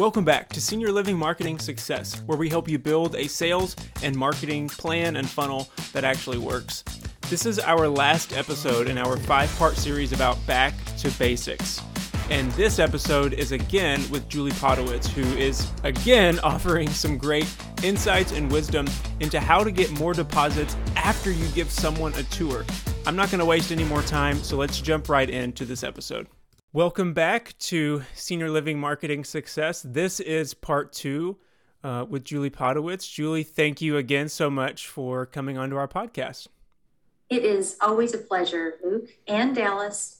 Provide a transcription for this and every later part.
Welcome back to Senior Living Marketing Success, where we help you build a sales and marketing plan and funnel that actually works. This is our last episode in our five part series about back to basics. And this episode is again with Julie Podewitz, who is again offering some great insights and wisdom into how to get more deposits after you give someone a tour. I'm not going to waste any more time, so let's jump right into this episode. Welcome back to Senior Living Marketing Success. This is part two uh, with Julie Podewitz. Julie, thank you again so much for coming onto our podcast. It is always a pleasure, Luke and Dallas.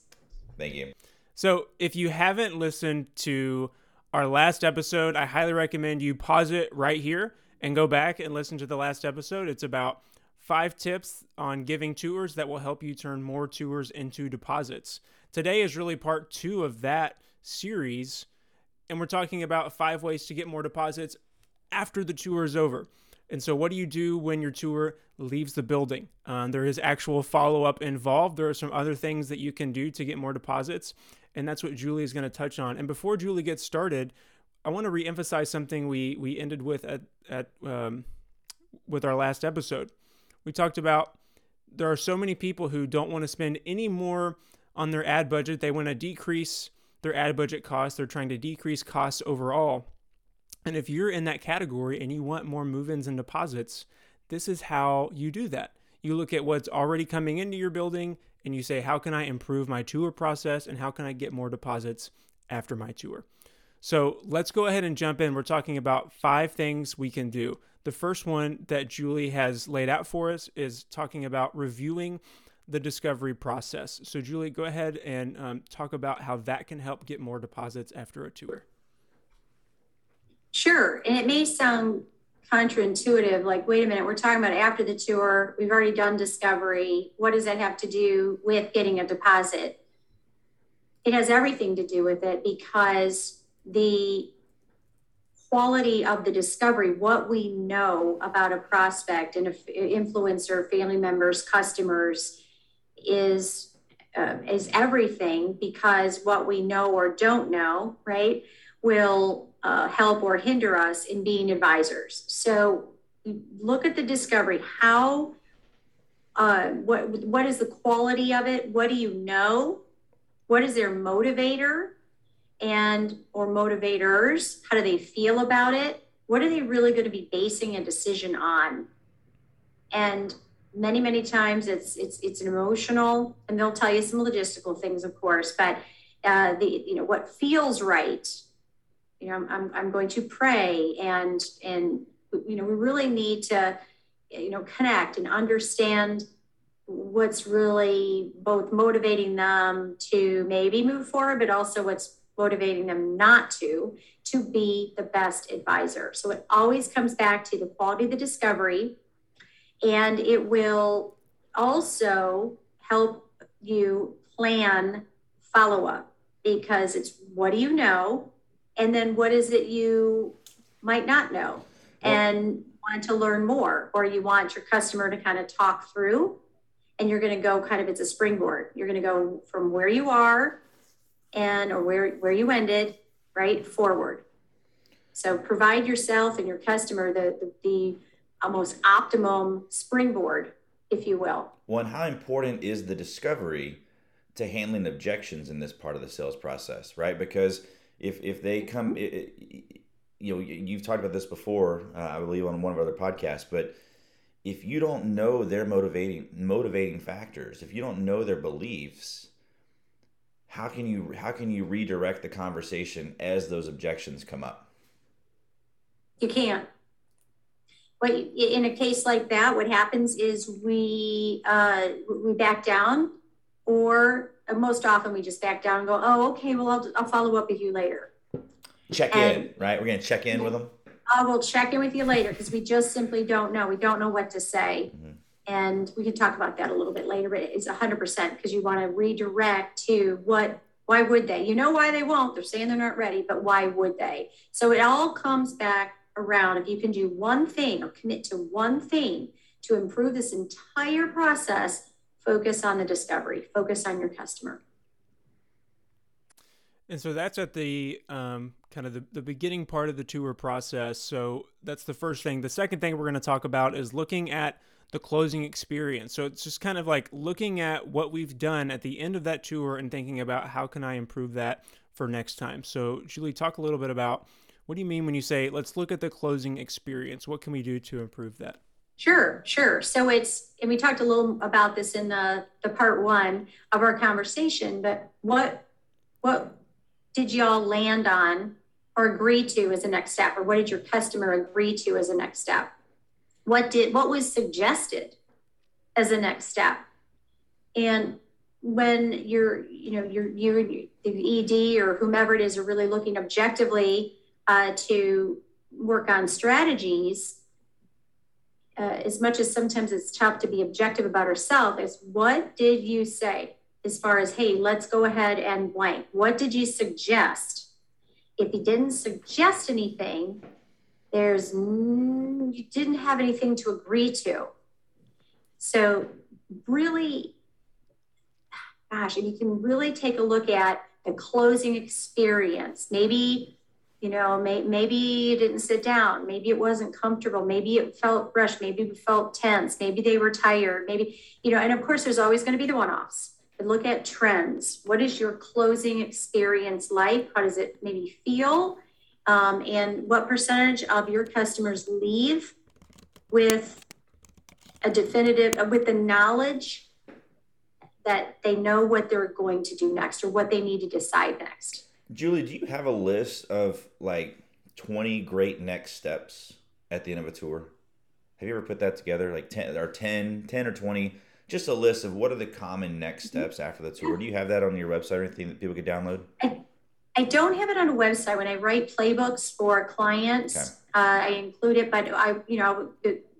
Thank you. So, if you haven't listened to our last episode, I highly recommend you pause it right here and go back and listen to the last episode. It's about five tips on giving tours that will help you turn more tours into deposits. Today is really part two of that series, and we're talking about five ways to get more deposits after the tour is over. And so, what do you do when your tour leaves the building? Um, there is actual follow up involved. There are some other things that you can do to get more deposits, and that's what Julie is going to touch on. And before Julie gets started, I want to reemphasize something we we ended with at at um, with our last episode. We talked about there are so many people who don't want to spend any more on their ad budget. They want to decrease their ad budget costs. They're trying to decrease costs overall. And if you're in that category and you want more move ins and deposits, this is how you do that. You look at what's already coming into your building and you say, how can I improve my tour process and how can I get more deposits after my tour? So let's go ahead and jump in. We're talking about five things we can do. The first one that Julie has laid out for us is talking about reviewing the discovery process. So, Julie, go ahead and um, talk about how that can help get more deposits after a tour. Sure. And it may sound counterintuitive like, wait a minute, we're talking about after the tour, we've already done discovery. What does that have to do with getting a deposit? It has everything to do with it because the quality of the discovery, what we know about a prospect and an influencer, family members, customers, is uh, is everything because what we know or don't know, right, will uh, help or hinder us in being advisors. So look at the discovery. How, uh, what what is the quality of it? What do you know? What is their motivator? And or motivators? How do they feel about it? What are they really going to be basing a decision on? And many many times it's it's it's an emotional and they'll tell you some logistical things of course but uh, the you know what feels right you know I'm, I'm going to pray and and you know we really need to you know connect and understand what's really both motivating them to maybe move forward but also what's motivating them not to to be the best advisor so it always comes back to the quality of the discovery and it will also help you plan follow up because it's what do you know? And then what is it you might not know and want to learn more, or you want your customer to kind of talk through and you're going to go kind of it's a springboard you're going to go from where you are and or where where you ended right forward so provide yourself and your customer the the, the almost optimum springboard, if you will. One, how important is the discovery to handling objections in this part of the sales process, right? Because if if they come, it, it, you know, you've talked about this before, uh, I believe on one of our other podcasts, but if you don't know their motivating motivating factors, if you don't know their beliefs, how can you how can you redirect the conversation as those objections come up? You can't but in a case like that, what happens is we uh, we back down, or most often we just back down and go, "Oh, okay, well, I'll, I'll follow up with you later." Check and, in, right? We're gonna check in with them. I will check in with you later because we just simply don't know. We don't know what to say, mm-hmm. And we can talk about that a little bit later. But it's hundred percent because you want to redirect to what. Why would they? You know why they won't. They're saying they're not ready, but why would they? So it all comes back around, if you can do one thing or commit to one thing to improve this entire process, focus on the discovery, focus on your customer. And so that's at the um, kind of the, the beginning part of the tour process. So that's the first thing. The second thing we're going to talk about is looking at the closing experience. So it's just kind of like looking at what we've done at the end of that tour and thinking about how can I improve that for next time. So Julie, talk a little bit about what do you mean when you say let's look at the closing experience? What can we do to improve that? Sure, sure. So it's, and we talked a little about this in the, the part one of our conversation, but what, what did y'all land on or agree to as a next step? Or what did your customer agree to as a next step? What did, what was suggested as a next step? And when you're, you know, you're, you, the ED or whomever it is are really looking objectively uh, to work on strategies, uh, as much as sometimes it's tough to be objective about ourselves, is what did you say as far as, hey, let's go ahead and blank? What did you suggest? If you didn't suggest anything, there's you didn't have anything to agree to. So really, gosh, if you can really take a look at the closing experience, maybe you know may, maybe you didn't sit down. Maybe it wasn't comfortable. Maybe it felt rushed. Maybe it felt tense. Maybe they were tired. Maybe you know and of course there's always going to be the one-offs. But look at trends. What is your closing experience like? How does it maybe feel um, and what percentage of your customers leave with a definitive uh, with the knowledge that they know what they're going to do next or what they need to decide next Julie, do you have a list of like 20 great next steps at the end of a tour? Have you ever put that together? Like 10 or 10, 10 or 20, just a list of what are the common next mm-hmm. steps after the tour. Do you have that on your website or anything that people could download? I, I don't have it on a website. When I write playbooks for clients, okay. uh, I include it, but I, you know,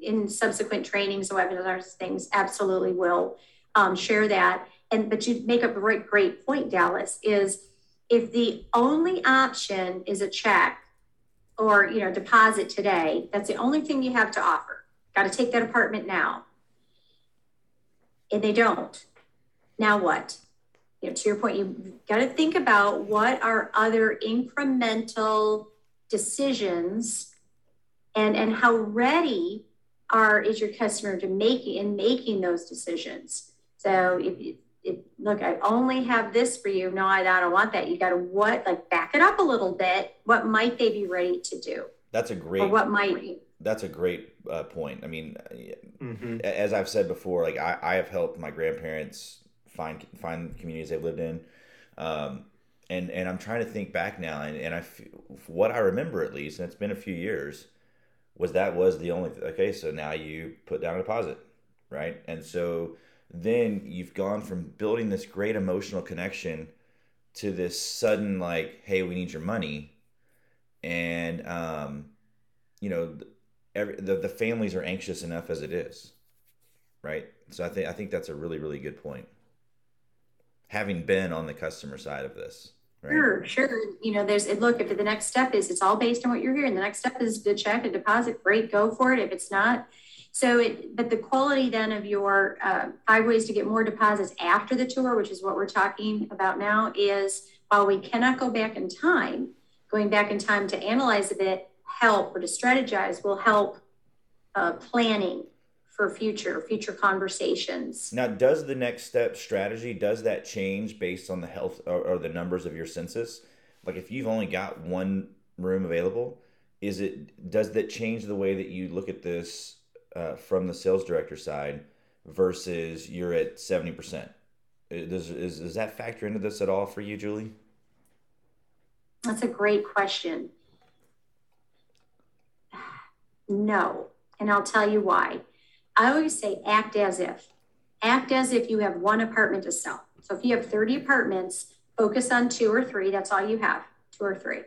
in subsequent trainings, the webinars, things, absolutely will um, share that. And, but you make a great, great point, Dallas, is if the only option is a check or you know deposit today that's the only thing you have to offer got to take that apartment now and they don't now what you know to your point you got to think about what are other incremental decisions and and how ready are is your customer to making in making those decisions so if if, look, I only have this for you. No, I, I don't want that. You got to what? Like back it up a little bit. What might they be ready to do? That's a great. Or what might? That's a great uh, point. I mean, mm-hmm. as I've said before, like I, I have helped my grandparents find find communities they've lived in, um, and and I'm trying to think back now, and and I what I remember at least, and it's been a few years, was that was the only okay. So now you put down a deposit, right? And so then you've gone from building this great emotional connection to this sudden like hey we need your money and um you know every, the, the families are anxious enough as it is right so i think i think that's a really really good point having been on the customer side of this right? sure sure. You know there's look if the next step is it's all based on what you're hearing. The next step is to check a deposit great go for it. If it's not so it, but the quality then of your uh, five ways to get more deposits after the tour, which is what we're talking about now, is while we cannot go back in time, going back in time to analyze a bit, help or to strategize will help uh, planning for future future conversations. Now, does the next step strategy does that change based on the health or, or the numbers of your census? Like if you've only got one room available, is it does that change the way that you look at this uh, from the sales director side versus you're at 70%. Does, is, does that factor into this at all for you, Julie? That's a great question. No. And I'll tell you why. I always say act as if. Act as if you have one apartment to sell. So if you have 30 apartments, focus on two or three. That's all you have, two or three.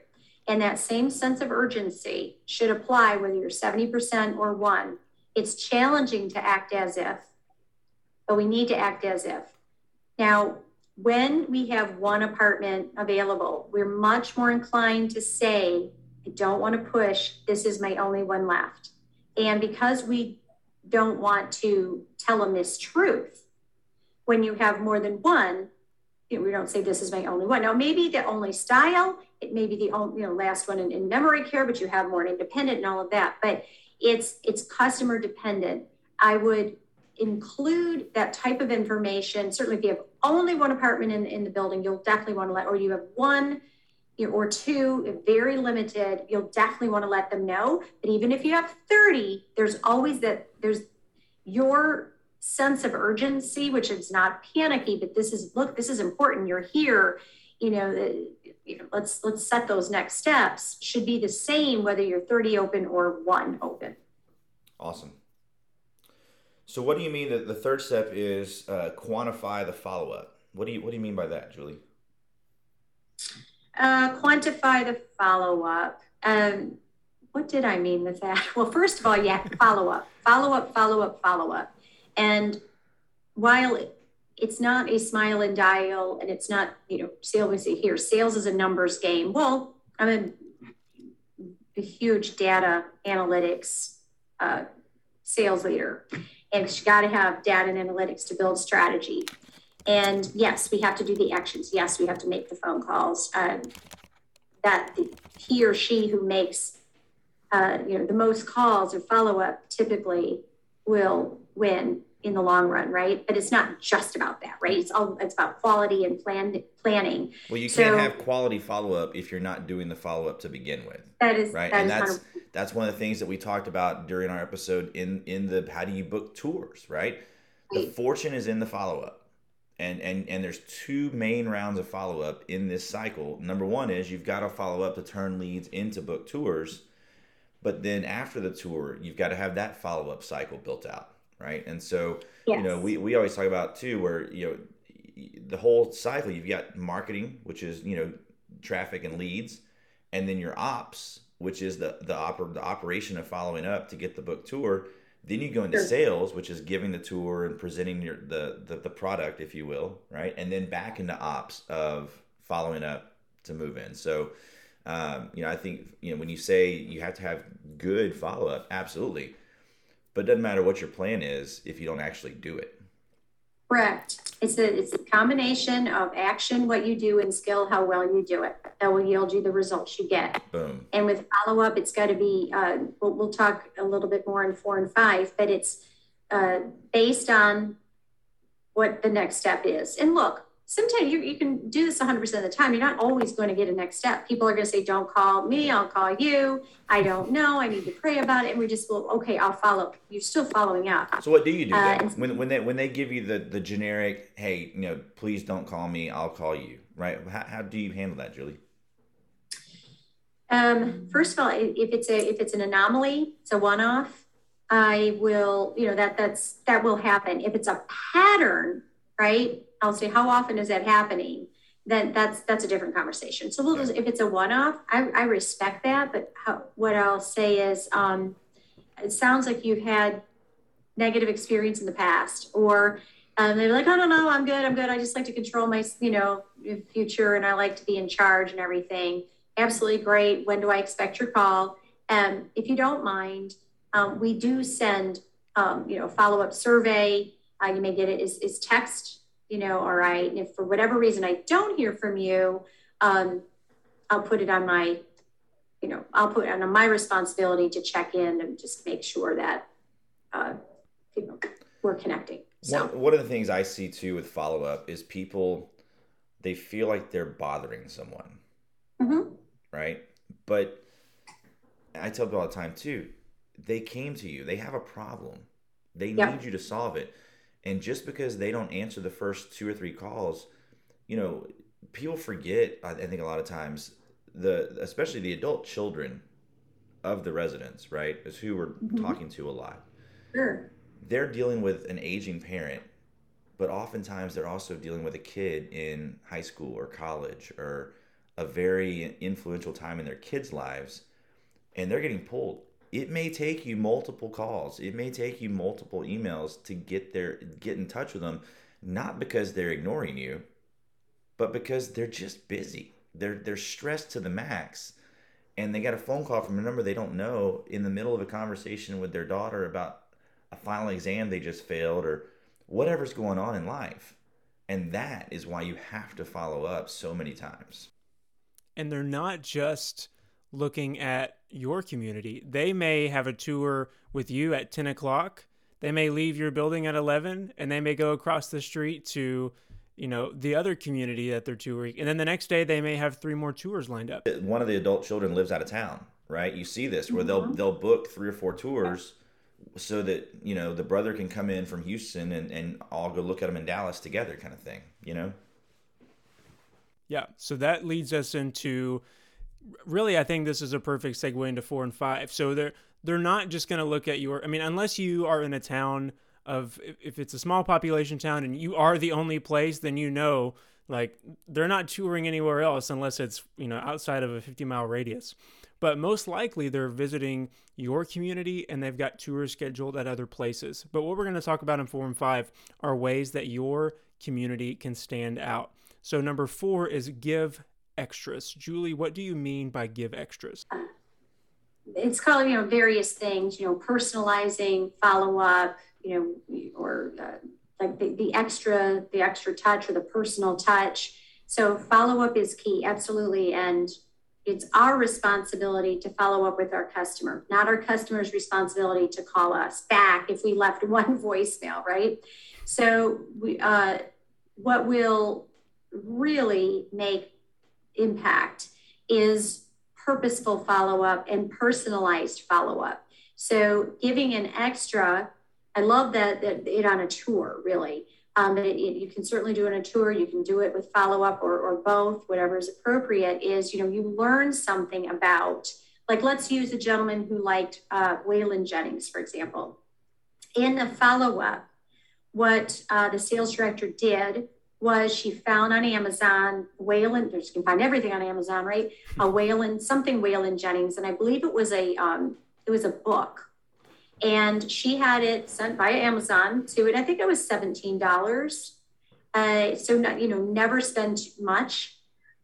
And that same sense of urgency should apply whether you're 70% or one it's challenging to act as if, but we need to act as if. Now, when we have one apartment available, we're much more inclined to say, I don't want to push, this is my only one left. And because we don't want to tell a mistruth, when you have more than one, you know, we don't say this is my only one. Now, maybe the only style, it may be the only, you know, last one in, in memory care, but you have more independent and all of that. But it's it's customer dependent. I would include that type of information. Certainly, if you have only one apartment in, in the building, you'll definitely want to let, or you have one or two, very limited, you'll definitely want to let them know. But even if you have 30, there's always that, there's your sense of urgency, which is not panicky, but this is, look, this is important. You're here, you know, you know let's, let's set those next steps should be the same, whether you're 30 open or one open. Awesome. So what do you mean that the third step is uh, quantify the follow-up? What do you, what do you mean by that, Julie? Uh, quantify the follow up. Um, what did I mean with that? Well, first of all, yeah, follow up, follow up, follow up, follow up. And while it's not a smile and dial and it's not, you know, sales is here, sales is a numbers game. Well, I'm a, a huge data analytics uh, sales leader. And you got to have data and analytics to build strategy. And yes, we have to do the actions. Yes, we have to make the phone calls. Um, that the, he or she who makes uh, you know the most calls or follow up typically will win in the long run, right? But it's not just about that, right? It's all it's about quality and plan planning. Well, you can't have quality follow up if you're not doing the follow up to begin with. That is right, that and is that's that's one of the things that we talked about during our episode in in the how do you book tours, right? The fortune is in the follow up and and and there's two main rounds of follow up in this cycle. Number one is you've got to follow up to turn leads into book tours, but then after the tour, you've got to have that follow up cycle built out, right? And so yes. you know we we always talk about too where you know the whole cycle you've got marketing, which is you know traffic and leads, and then your ops, which is the the, oper- the operation of following up to get the book tour then you go into sure. sales, which is giving the tour and presenting your the, the the product, if you will, right? And then back into ops of following up to move in. So, um, you know, I think you know when you say you have to have good follow up, absolutely, but it doesn't matter what your plan is if you don't actually do it. Correct. It's a it's a combination of action, what you do, and skill, how well you do it. That will yield you the results you get. Boom. And with follow up, it's got to be. Uh, we'll, we'll talk a little bit more in four and five, but it's uh, based on what the next step is. And look, sometimes you, you can do this 100% of the time. You're not always going to get a next step. People are going to say, don't call me, I'll call you. I don't know. I need to pray about it. And we just will, okay, I'll follow. You're still following up. So what do you do uh, when, when they, when they give you the, the generic, hey, you know, please don't call me, I'll call you, right? How, how do you handle that, Julie? Um, first of all, if it's a, if it's an anomaly, it's a one-off, I will, you know, that that's, that will happen. If it's a pattern, right? I'll say, how often is that happening? Then that's that's a different conversation. So we'll just, if it's a one-off, I, I respect that. But how, what I'll say is, um, it sounds like you've had negative experience in the past, or um, they're like, oh no no, I'm good, I'm good. I just like to control my you know future, and I like to be in charge and everything. Absolutely great. When do I expect your call? Um, if you don't mind, um, we do send um, you know follow-up survey. Uh, you may get it is, is text you know, all right, and if for whatever reason I don't hear from you, um, I'll put it on my, you know, I'll put it on my responsibility to check in and just make sure that, uh, you know, we're connecting. So. One, one of the things I see too with follow up is people, they feel like they're bothering someone. Mm-hmm. Right. But I tell people all the time too, they came to you, they have a problem, they yep. need you to solve it. And just because they don't answer the first two or three calls, you know, people forget. I think a lot of times the especially the adult children of the residents, right, is who we're mm-hmm. talking to a lot. Sure. They're dealing with an aging parent, but oftentimes they're also dealing with a kid in high school or college or a very influential time in their kids' lives, and they're getting pulled it may take you multiple calls. It may take you multiple emails to get there get in touch with them not because they're ignoring you but because they're just busy. They're they're stressed to the max and they got a phone call from a number they don't know in the middle of a conversation with their daughter about a final exam they just failed or whatever's going on in life. And that is why you have to follow up so many times. And they're not just looking at your community. They may have a tour with you at 10 o'clock. They may leave your building at 11 and they may go across the street to, you know, the other community that they're touring. And then the next day they may have three more tours lined up. One of the adult children lives out of town, right? You see this where they'll mm-hmm. they'll book three or four tours so that, you know, the brother can come in from Houston and, and all go look at them in Dallas together kind of thing, you know? Yeah. So that leads us into really, I think this is a perfect segue into four and five. So they're they're not just going to look at your. I mean, unless you are in a town of if it's a small population town and you are the only place, then you know like they're not touring anywhere else unless it's you know outside of a 50 mile radius. But most likely they're visiting your community and they've got tours scheduled at other places. But what we're going to talk about in four and five are ways that your community can stand out. So number four is give extras. Julie, what do you mean by give extras? It's called, you know, various things, you know, personalizing, follow up, you know, or uh, like the, the extra, the extra touch or the personal touch. So follow up is key, absolutely. And it's our responsibility to follow up with our customer, not our customer's responsibility to call us back if we left one voicemail, right? So we, uh, what will really make impact is purposeful follow up and personalized follow up. So giving an extra, I love that, that it on a tour really. Um, it, it, you can certainly do it on a tour. You can do it with follow up or, or both, whatever is appropriate. Is you know you learn something about like let's use a gentleman who liked uh, Waylon Jennings for example. In the follow up, what uh, the sales director did was she found on Amazon Waylon, you can find everything on Amazon, right? A Waylon, something Waylon Jennings, and I believe it was a um, it was a book. And she had it sent by Amazon to it. I think it was seventeen dollars. Uh, so not, you know, never spend much.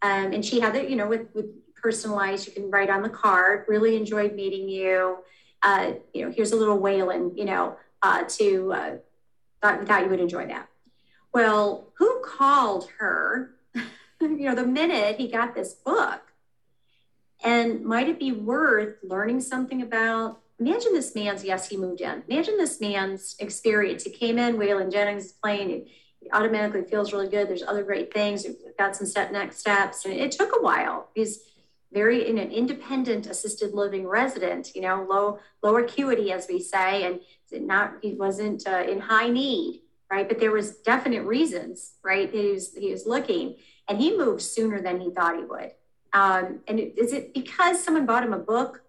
Um, and she had it, you know, with with personalized. You can write on the card. Really enjoyed meeting you. Uh, you know, here's a little Waylon. You know, uh, to uh, thought thought you would enjoy that. Well, who called her, you know, the minute he got this book? And might it be worth learning something about? Imagine this man's, yes, he moved in. Imagine this man's experience. He came in, Waylon Jennings is playing, he automatically feels really good. There's other great things. We've got some step next steps. And it took a while. He's very in an independent assisted living resident, you know, low low acuity, as we say, and not he wasn't uh, in high need right? But there was definite reasons, right? He was he was looking, and he moved sooner than he thought he would. Um, and is it because someone bought him a book?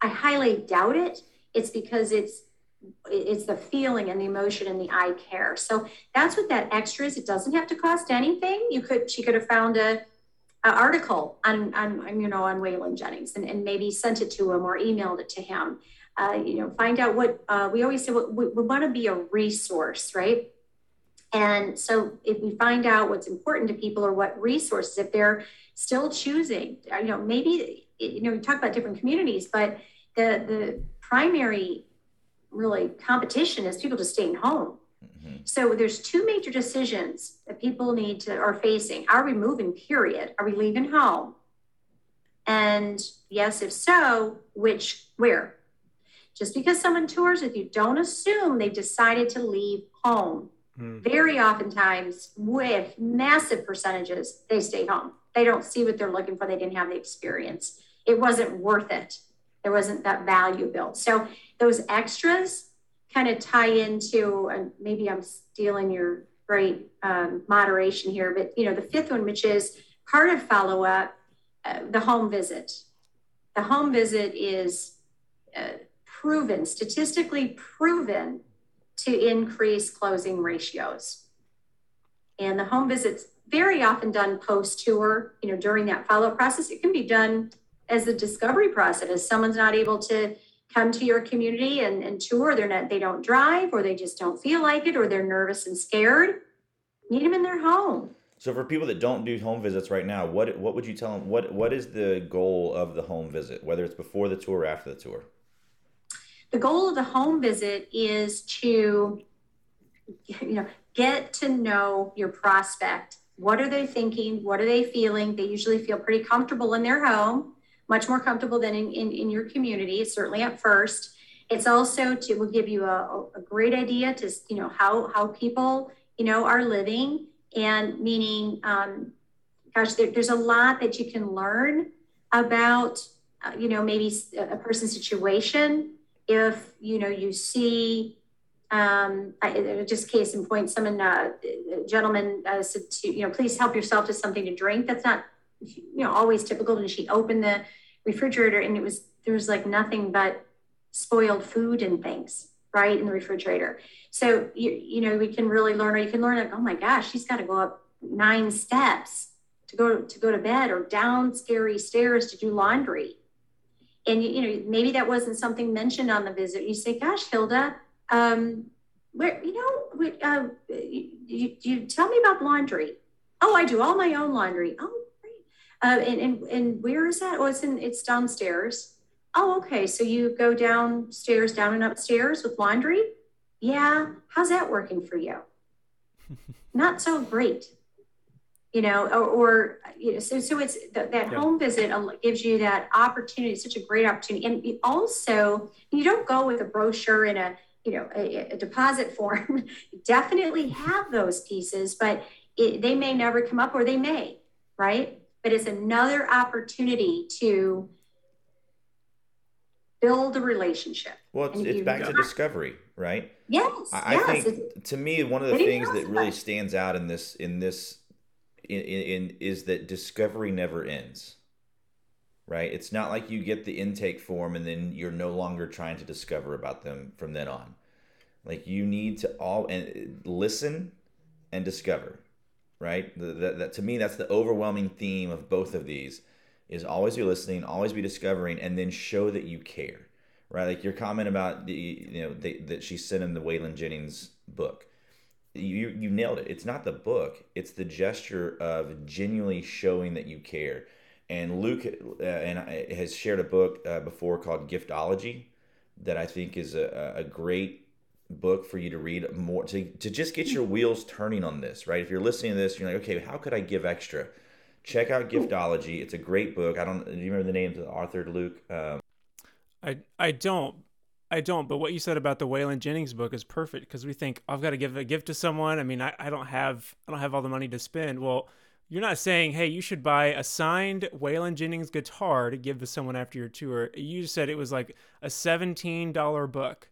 I highly doubt it. It's because it's it's the feeling and the emotion and the eye care. So that's what that extra is. It doesn't have to cost anything. You could she could have found a, a article on, on you know on Waylon Jennings and, and maybe sent it to him or emailed it to him uh, you know, find out what uh, we always say. we, we want to be a resource, right? And so, if we find out what's important to people or what resources, if they're still choosing, you know, maybe you know, we talk about different communities, but the the primary really competition is people just staying home. Mm-hmm. So there's two major decisions that people need to are facing. Are we moving? Period. Are we leaving home? And yes, if so, which where? Just because someone tours with you, don't assume they've decided to leave home. Mm. Very oftentimes, with massive percentages, they stay home. They don't see what they're looking for. They didn't have the experience. It wasn't worth it. There wasn't that value built. So those extras kind of tie into, and maybe I'm stealing your great um, moderation here, but you know, the fifth one, which is part of follow up, uh, the home visit. The home visit is uh, proven, statistically proven to increase closing ratios. And the home visits very often done post tour, you know, during that follow up process. It can be done as a discovery process. If someone's not able to come to your community and, and tour, they're not, they don't drive or they just don't feel like it or they're nervous and scared, meet them in their home. So for people that don't do home visits right now, what what would you tell them? What what is the goal of the home visit, whether it's before the tour or after the tour? The goal of the home visit is to you know, get to know your prospect. What are they thinking? What are they feeling? They usually feel pretty comfortable in their home, much more comfortable than in, in, in your community, certainly at first. It's also to will give you a, a great idea to you know how how people you know are living and meaning um, gosh there, there's a lot that you can learn about uh, you know maybe a person's situation if you know you see um, I, just case in point, someone, uh, gentleman uh, said to, you know, please help yourself to something to drink. That's not, you know, always typical. And she opened the refrigerator and it was, there was like nothing but spoiled food and things, right, in the refrigerator. So, you, you know, we can really learn, or you can learn like, oh my gosh, she's got to go up nine steps to go to go to bed or down scary stairs to do laundry. And, you know, maybe that wasn't something mentioned on the visit. You say, gosh, Hilda, um, where you know, uh, you, you, tell me about laundry. Oh, I do all my own laundry. Oh, great. Uh, and, and and where is that? Oh, it's in it's downstairs. Oh, okay. So you go downstairs, down and upstairs with laundry. Yeah. How's that working for you? Not so great. You know, or, or you know, so so it's that yeah. home visit gives you that opportunity. It's such a great opportunity, and also you don't go with a brochure and a you know a, a deposit form. Definitely have those pieces but it, they may never come up or they may right? But it's another opportunity to build a relationship. Well it's, it's back to discovery right? Yes i, yes, I think to me one of the things that really stands out in this in this in, in, in is that discovery never ends right? It's not like you get the intake form and then you're no longer trying to discover about them from then on. Like you need to all and uh, listen and discover, right? That, that to me that's the overwhelming theme of both of these is always be listening, always be discovering, and then show that you care, right? Like your comment about the you know that she sent him the Waylon Jennings book. You you nailed it. It's not the book; it's the gesture of genuinely showing that you care and Luke uh, and I, has shared a book uh, before called Giftology that I think is a, a great book for you to read more to, to just get your wheels turning on this, right? If you're listening to this, you're like, okay, how could I give extra? Check out Giftology. It's a great book. I don't. Do you remember the name of the author, Luke? Um, I I don't. I don't, but what you said about the Waylon Jennings book is perfect because we think I've got to give a gift to someone. I mean, I, I don't have I don't have all the money to spend. Well, you're not saying, hey, you should buy a signed Waylon Jennings guitar to give to someone after your tour. You said it was like a $17 book.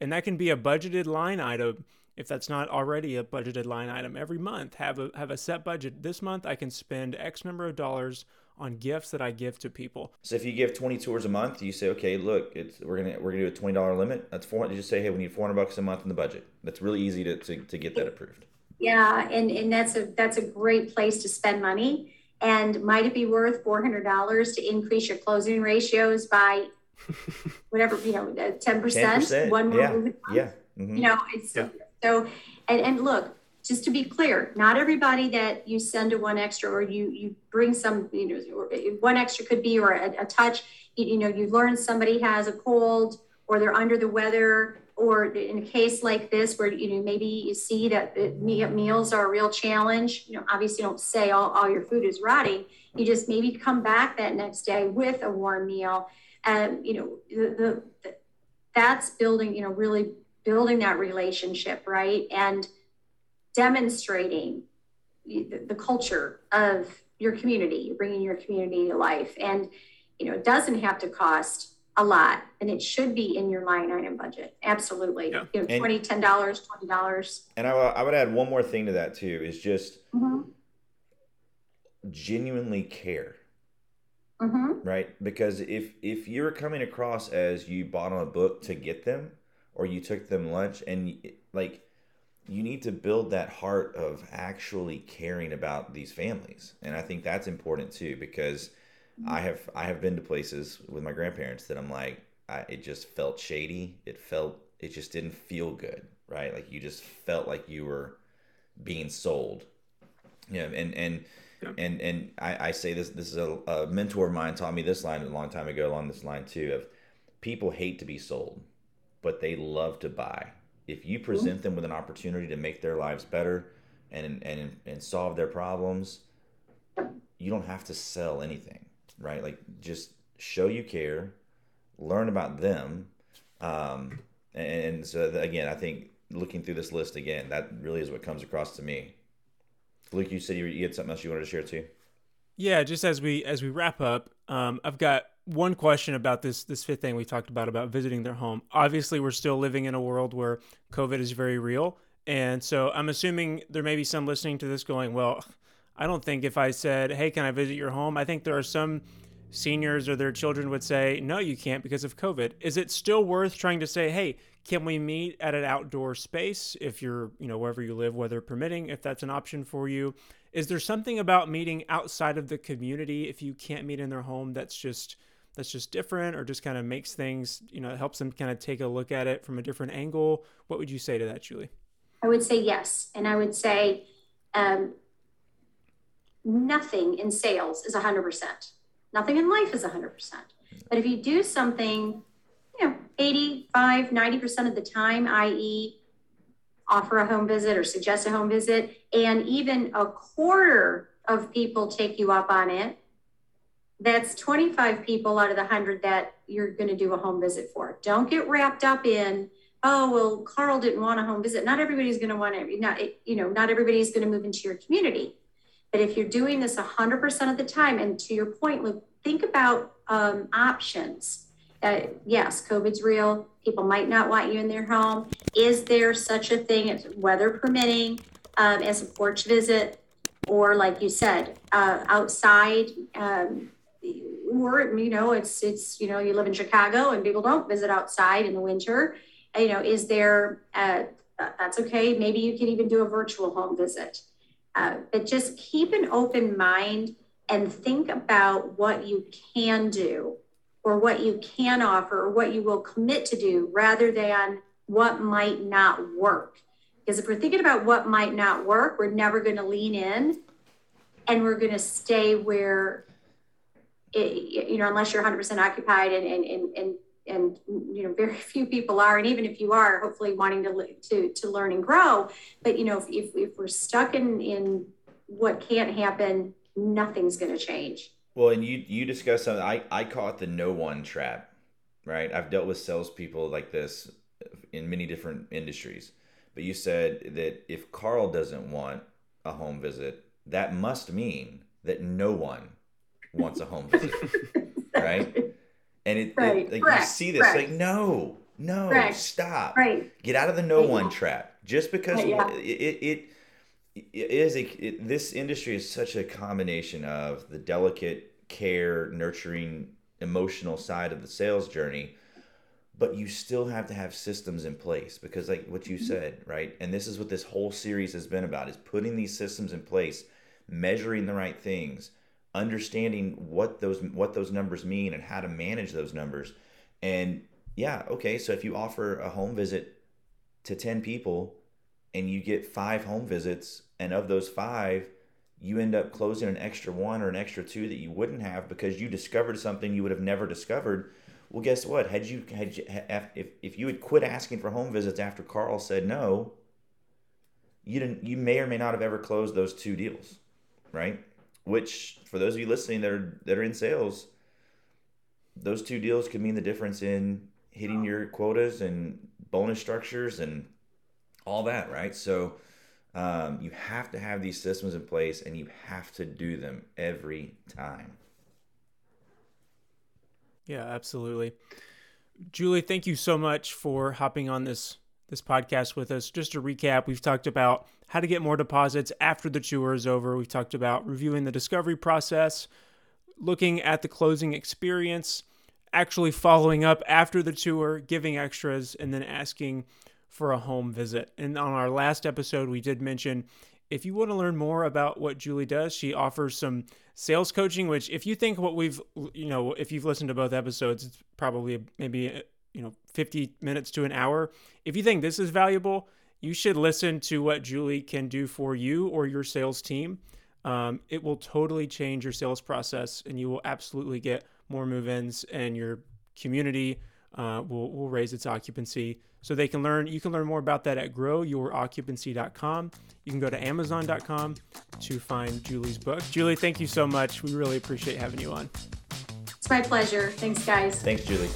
And that can be a budgeted line item if that's not already a budgeted line item every month. Have a have a set budget. This month I can spend X number of dollars on gifts that I give to people. So if you give 20 tours a month, you say, okay, look, it's we're gonna we're gonna do a twenty dollar limit. That's four. You just say, hey, we need 400 bucks a month in the budget. That's really easy to, to, to get that approved. Yeah, and, and that's a that's a great place to spend money. And might it be worth four hundred dollars to increase your closing ratios by whatever you know, uh, ten percent, one more yeah, yeah. Mm-hmm. You know, it's yeah. so. And and look, just to be clear, not everybody that you send a one extra or you you bring some, you know, one extra could be or a, a touch. You, you know, you learn somebody has a cold or they're under the weather or in a case like this where you know maybe you see that meals are a real challenge you know obviously don't say all, all your food is rotting you just maybe come back that next day with a warm meal and you know the, the, the that's building you know really building that relationship right and demonstrating the, the culture of your community bringing your community to life and you know it doesn't have to cost a lot and it should be in your line item budget absolutely yeah. you know, and, 20 10 dollars 20 dollars and I, I would add one more thing to that too is just mm-hmm. genuinely care mm-hmm. right because if if you're coming across as you bought a book to get them or you took them lunch and like you need to build that heart of actually caring about these families and i think that's important too because mm-hmm. I have I have been to places with my grandparents that I'm like, I, it just felt shady. It felt it just didn't feel good, right? Like you just felt like you were being sold. Yeah, and and yeah. and and I, I say this. This is a, a mentor of mine taught me this line a long time ago along this line too of people hate to be sold, but they love to buy. If you present them with an opportunity to make their lives better and and and solve their problems, you don't have to sell anything, right? Like just show you care, learn about them, um, and so again, I think looking through this list again, that really is what comes across to me. Luke, you said you had something else you wanted to share too. Yeah, just as we as we wrap up, um, I've got one question about this this fifth thing we talked about about visiting their home. Obviously, we're still living in a world where COVID is very real, and so I'm assuming there may be some listening to this going, "Well, I don't think if I said, "Hey, can I visit your home?" I think there are some seniors or their children would say, "No, you can't because of COVID." Is it still worth trying to say, "Hey, can we meet at an outdoor space if you're, you know, wherever you live, weather permitting, if that's an option for you?" Is there something about meeting outside of the community if you can't meet in their home that's just that's just different or just kind of makes things, you know, helps them kind of take a look at it from a different angle? What would you say to that, Julie? I would say yes. And I would say um, nothing in sales is 100%. Nothing in life is 100%. But if you do something, you know, 85, 90% of the time, i.e., offer a home visit or suggest a home visit, and even a quarter of people take you up on it, that's 25 people out of the 100 that you're going to do a home visit for. Don't get wrapped up in, oh, well, Carl didn't want a home visit. Not everybody's going to want to, not, you know, not everybody's going to move into your community. But if you're doing this 100% of the time, and to your point, Luke, think about um, options. Uh, yes, COVID's real. People might not want you in their home. Is there such a thing as weather permitting um, as a porch visit? Or, like you said, uh, outside um, or you know it's it's you know you live in chicago and people don't visit outside in the winter. You know is there uh, that's okay. Maybe you can even do a virtual home visit. Uh, but just keep an open mind and think about what you can do or what you can offer or what you will commit to do rather than what might not work. Because if we're thinking about what might not work we're never going to lean in and we're going to stay where it, you know, unless you're 100% occupied and, and, and, and, and, you know, very few people are. And even if you are, hopefully wanting to, to, to learn and grow. But, you know, if, if, if we're stuck in, in what can't happen, nothing's going to change. Well, and you, you discussed something, I, I call it the no one trap, right? I've dealt with salespeople like this in many different industries. But you said that if Carl doesn't want a home visit, that must mean that no one wants a home visit, right? And it, right. it like Correct. you see this, Correct. like no, no, Correct. stop, right? Get out of the no one trap. Just because yeah. it, it, it is a it, this industry is such a combination of the delicate care, nurturing, emotional side of the sales journey but you still have to have systems in place because like what you mm-hmm. said right and this is what this whole series has been about is putting these systems in place measuring the right things understanding what those what those numbers mean and how to manage those numbers. And yeah, okay, so if you offer a home visit to 10 people and you get 5 home visits and of those 5 you end up closing an extra one or an extra two that you wouldn't have because you discovered something you would have never discovered. Well, guess what? Had you had you, if if you had quit asking for home visits after Carl said no, you didn't you may or may not have ever closed those two deals, right? Which for those of you listening that are that are in sales, those two deals could mean the difference in hitting your quotas and bonus structures and all that, right? So um, you have to have these systems in place and you have to do them every time. Yeah, absolutely. Julie, thank you so much for hopping on this this podcast with us. Just to recap, we've talked about how to get more deposits after the tour is over. We've talked about reviewing the discovery process, looking at the closing experience, actually following up after the tour, giving extras, and then asking for a home visit. And on our last episode, we did mention if you want to learn more about what Julie does, she offers some sales coaching, which if you think what we've, you know, if you've listened to both episodes, it's probably maybe you know 50 minutes to an hour if you think this is valuable you should listen to what julie can do for you or your sales team um, it will totally change your sales process and you will absolutely get more move-ins and your community uh, will will raise its occupancy. So they can learn. You can learn more about that at growyouroccupancy.com. You can go to amazon.com to find Julie's book. Julie, thank you so much. We really appreciate having you on. It's my pleasure. Thanks, guys. Thanks, Julie.